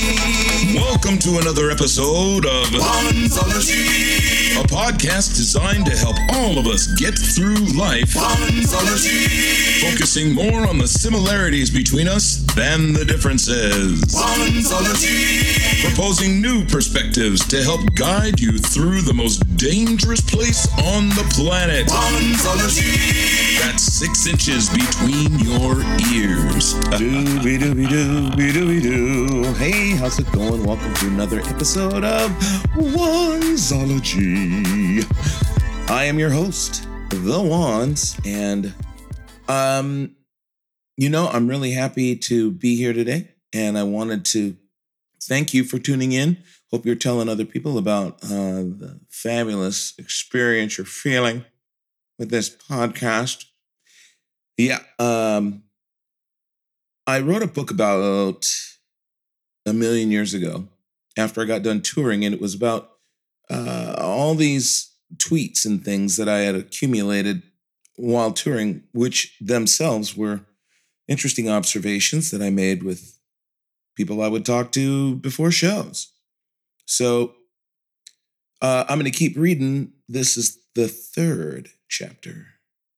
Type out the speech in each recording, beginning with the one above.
Welcome to another episode of Wanzology, a podcast designed to help all of us get through life, Wanzology, focusing more on the similarities between us than the differences. Wanzology, Proposing new perspectives to help guide you through the most dangerous place on the planet. Wanzology. That's six inches between your ears. Dooby dooby dooby dooby doo. Hey, how's it going? Welcome to another episode of Wanzology. I am your host, The Wanz, and um, you know, I'm really happy to be here today, and I wanted to thank you for tuning in. Hope you're telling other people about uh, the fabulous experience you're feeling with this podcast. Yeah, um, I wrote a book about a million years ago after I got done touring, and it was about uh, all these tweets and things that I had accumulated while touring, which themselves were interesting observations that I made with people I would talk to before shows. So uh, I'm going to keep reading. This is the third chapter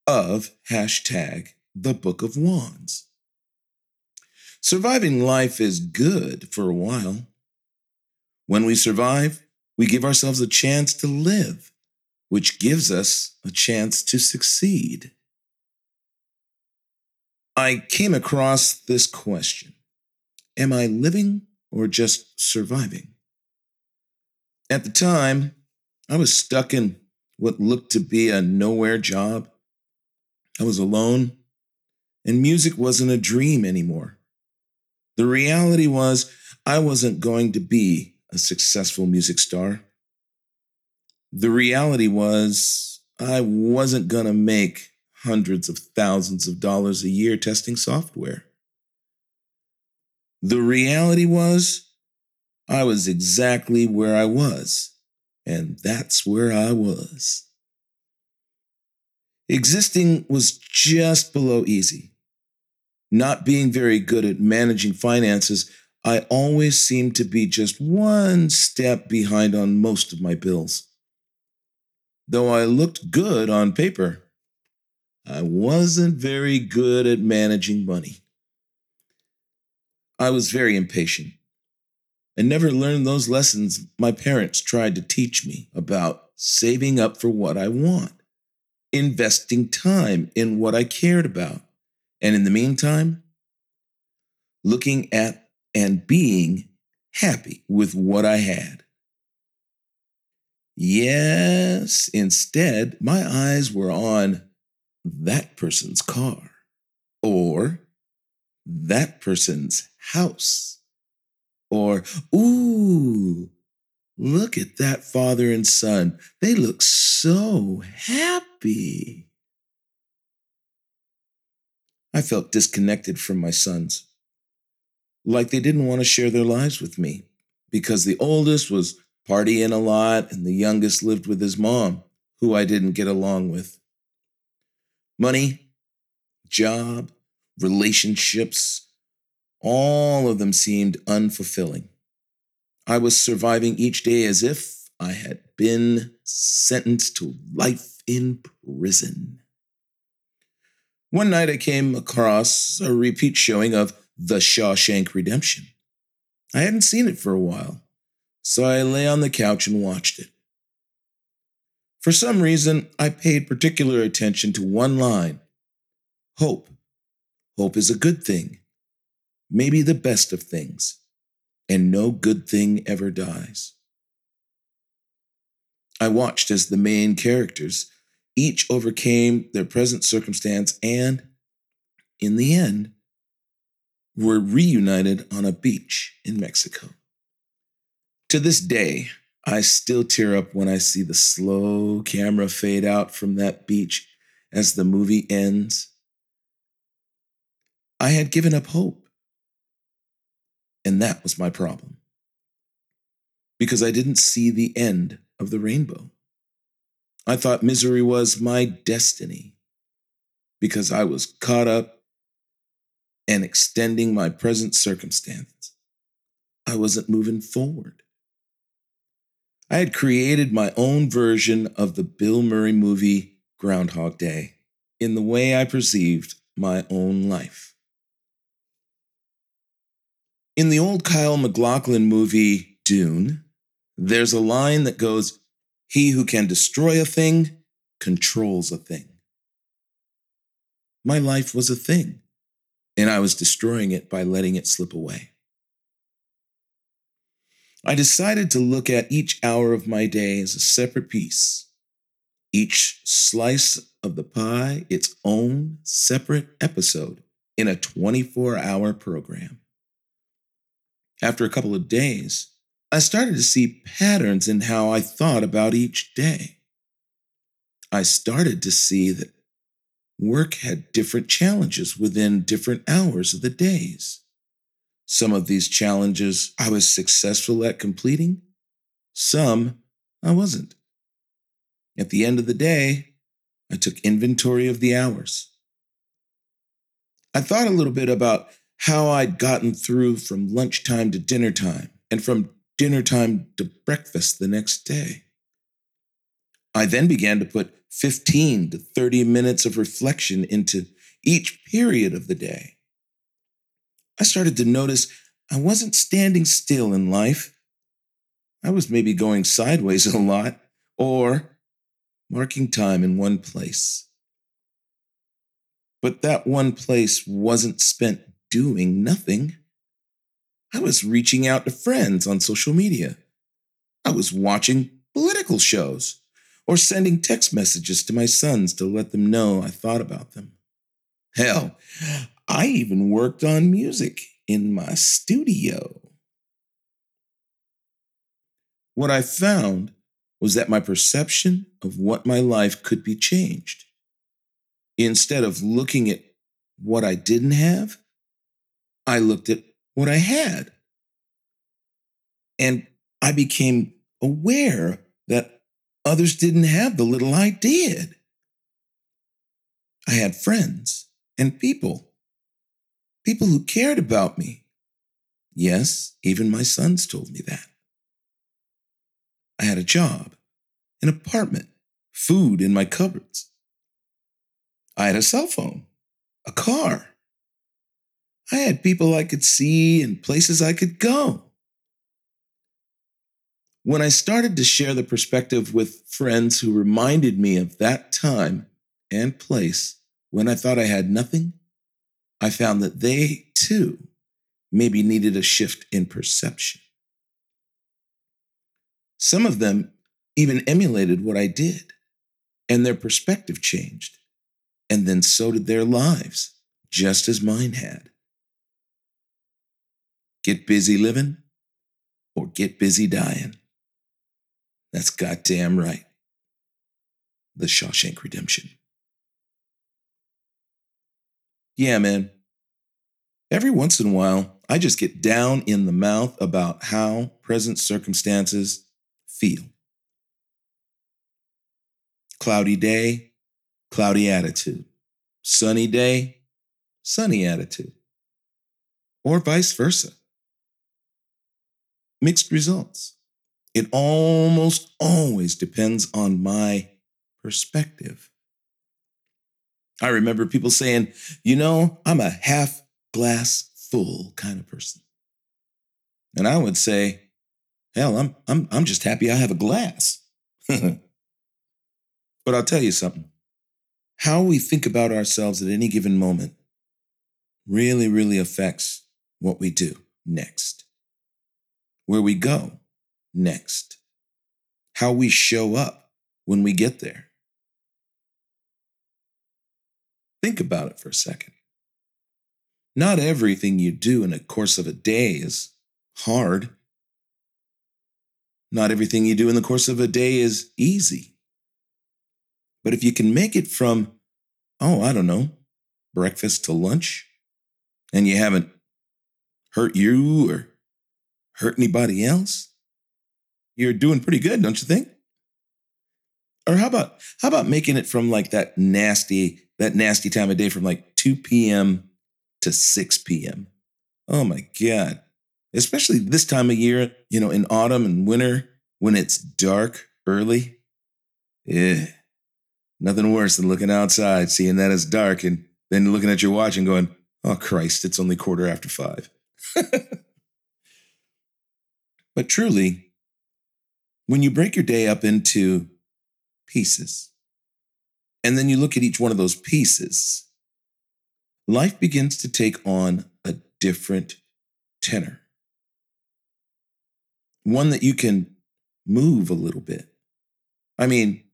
of hashtag the Book of Wanz. Surviving life is good for a while. When we survive, we give ourselves a chance to live, which gives us a chance to succeed. I came across this question Am I living or just surviving? At the time, I was stuck in what looked to be a nowhere job. I was alone, and music wasn't a dream anymore. The reality was, I wasn't going to be a successful music star. The reality was, I wasn't going to make hundreds of thousands of dollars a year testing software. The reality was, I was exactly where I was, and that's where I was. Existing was just below easy. Not being very good at managing finances, I always seemed to be just one step behind on most of my bills. Though I looked good on paper, I wasn't very good at managing money. I was very impatient and never learned those lessons my parents tried to teach me about saving up for what I want, investing time in what I cared about, and in the meantime, looking at and being happy with what I had. Yes, instead, my eyes were on that person's car or that person's house or, ooh, look at that father and son. They look so happy. I felt disconnected from my sons, like they didn't want to share their lives with me because the oldest was partying a lot and the youngest lived with his mom, who I didn't get along with. Money, job, relationships, all of them seemed unfulfilling. I was surviving each day as if I had been sentenced to life in prison. One night I came across a repeat showing of The Shawshank Redemption. I hadn't seen it for a while, so I lay on the couch and watched it. For some reason, I paid particular attention to one line Hope. Hope is a good thing, maybe the best of things, and no good thing ever dies. I watched as the main characters each overcame their present circumstance and, in the end, were reunited on a beach in Mexico. To this day, I still tear up when I see the slow camera fade out from that beach as the movie ends. I had given up hope. And that was my problem. Because I didn't see the end of the rainbow. I thought misery was my destiny because I was caught up and extending my present circumstance. I wasn't moving forward. I had created my own version of the Bill Murray movie Groundhog Day in the way I perceived my own life. In the old Kyle MacLachlan movie Dune, there's a line that goes, He who can destroy a thing controls a thing. My life was a thing, and I was destroying it by letting it slip away. I decided to look at each hour of my day as a separate piece, each slice of the pie its own separate episode in a 24 hour program. After a couple of days, I started to see patterns in how I thought about each day. I started to see that work had different challenges within different hours of the days. Some of these challenges I was successful at completing, some I wasn't. At the end of the day, I took inventory of the hours. I thought a little bit about how I'd gotten through from lunchtime to dinner time and from dinner time to breakfast the next day. I then began to put 15 to 30 minutes of reflection into each period of the day. I started to notice I wasn't standing still in life. I was maybe going sideways a lot or marking time in one place. But that one place wasn't spent doing nothing. I was reaching out to friends on social media. I was watching political shows or sending text messages to my sons to let them know I thought about them. Hell, I even worked on music in my studio. What I found was that my perception of what my life could be changed. Instead of looking at what I didn't have, I looked at what I had. And I became aware that others didn't have the little I did. I had friends and people people who cared about me. Yes, even my sons told me that. I had a job, an apartment, food in my cupboards. I had a cell phone, a car. I had people I could see and places I could go. When I started to share the perspective with friends who reminded me of that time and place when I thought I had nothing I found that they too maybe needed a shift in perception. Some of them even emulated what I did, and their perspective changed. And then so did their lives, just as mine had. Get busy living or get busy dying. That's goddamn right. The Shawshank Redemption. Yeah, man. Every once in a while, I just get down in the mouth about how present circumstances feel. Cloudy day, cloudy attitude. Sunny day, sunny attitude. Or vice versa. Mixed results. It almost always depends on my perspective. I remember people saying, you know, I'm a half glass full kind of person. And I would say, hell, I'm, I'm, I'm just happy I have a glass. but I'll tell you something how we think about ourselves at any given moment really, really affects what we do next, where we go next, how we show up when we get there. Think about it for a second. Not everything you do in the course of a day is hard. Not everything you do in the course of a day is easy. But if you can make it from, oh, I don't know, breakfast to lunch, and you haven't hurt you or hurt anybody else, you're doing pretty good, don't you think? Or how about how about making it from like that nasty that nasty time of day from like 2 p.m. to 6 p.m. Oh my god. Especially this time of year, you know, in autumn and winter when it's dark early. Yeah. Nothing worse than looking outside, seeing that it's dark and then looking at your watch and going, "Oh Christ, it's only quarter after 5." but truly, when you break your day up into pieces, and then you look at each one of those pieces, life begins to take on a different tenor. One that you can move a little bit. I mean,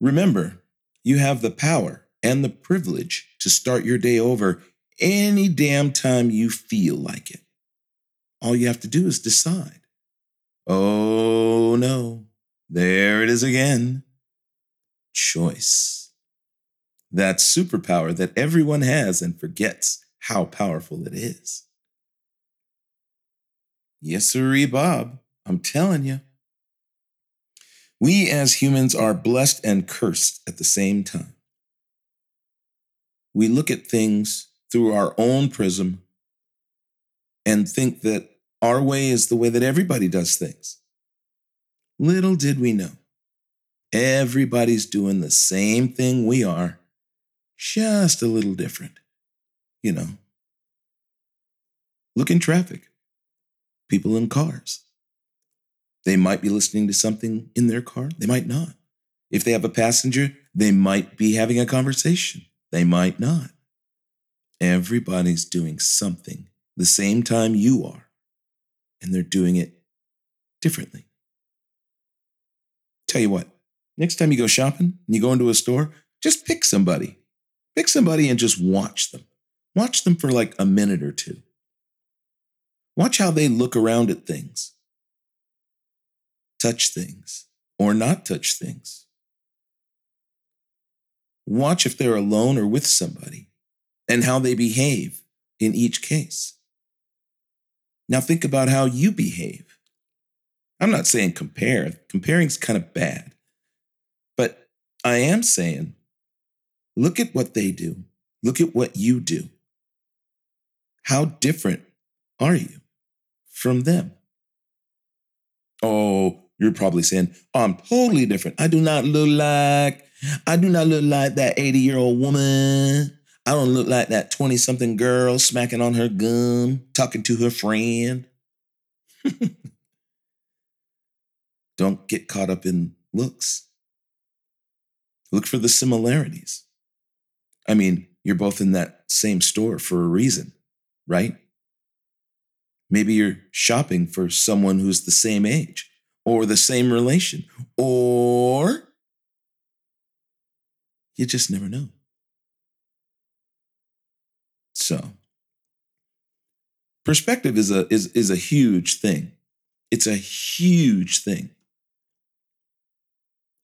remember, you have the power and the privilege to start your day over any damn time you feel like it. All you have to do is decide. Oh no, there it is again. Choice. That superpower that everyone has and forgets how powerful it is. Yes, sirree, Bob. I'm telling you. We as humans are blessed and cursed at the same time. We look at things through our own prism and think that our way is the way that everybody does things. Little did we know, everybody's doing the same thing we are, just a little different. You know, look in traffic, people in cars. They might be listening to something in their car, they might not. If they have a passenger, they might be having a conversation, they might not. Everybody's doing something the same time you are, and they're doing it differently. Tell you what, next time you go shopping and you go into a store, just pick somebody. Pick somebody and just watch them. Watch them for like a minute or two. Watch how they look around at things, touch things, or not touch things. Watch if they're alone or with somebody and how they behave in each case. Now think about how you behave. I'm not saying compare, comparing's kind of bad. But I am saying look at what they do, look at what you do. How different are you from them? Oh, you're probably saying, I'm totally different. I do not look like, I do not look like that 80 year old woman. I don't look like that 20 something girl smacking on her gum, talking to her friend. don't get caught up in looks. Look for the similarities. I mean, you're both in that same store for a reason, right? Maybe you're shopping for someone who's the same age or the same relation, or you just never know. So, perspective is a is is a huge thing. It's a huge thing.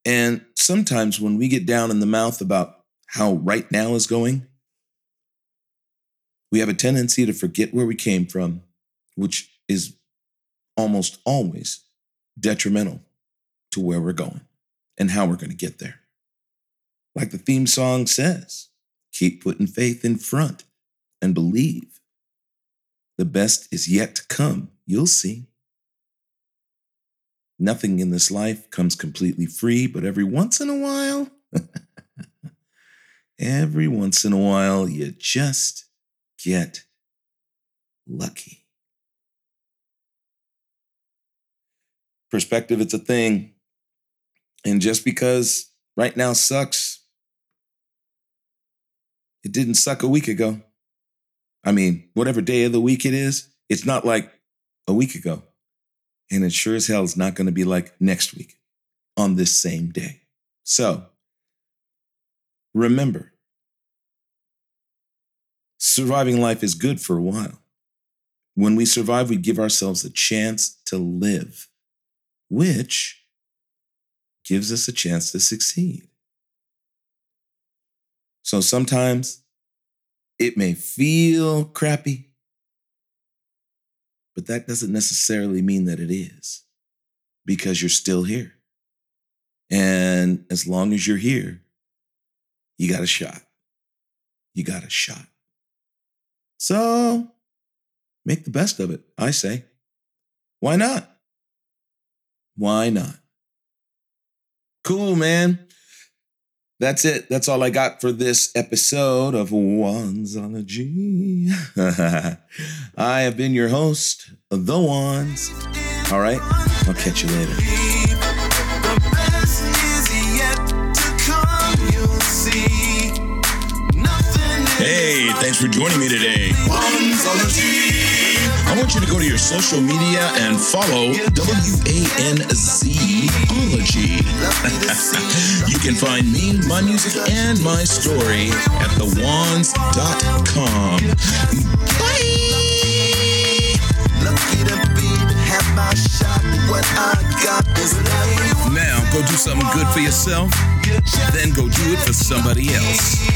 And sometimes when we get down in the mouth about how right now is going, we have a tendency to forget where we came from, which is almost always detrimental to where we're going and how we're going to get there. Like the theme song says, keep putting faith in front and believe. The best is yet to come. You'll see. Nothing in this life comes completely free, but every once in a while, every once in a while, you just get lucky. Perspective, it's a thing. And just because right now sucks, it didn't suck a week ago. I mean, whatever day of the week it is, it's not like a week ago. And it sure as hell is not going to be like next week on this same day. So remember, surviving life is good for a while. When we survive, we give ourselves a chance to live, which gives us a chance to succeed. So sometimes It may feel crappy, but that doesn't necessarily mean that it is because you're still here. And as long as you're here, you got a shot. You got a shot. So make the best of it, I say. Why not? Why not? Cool, man. That's it. That's all I got for this episode of Wanzology. I have been your host, The Wanz. All right, I'll catch you later. The best is yet to come, you'll see. Nothing is Hey, thanks for joining me today. Wanzology. I want you to go to your social media and follow W-A-N-Z-ology. You can find me, my music, and my story at thewanz.com. Bye! Now go do something good for yourself, then go do it for somebody else.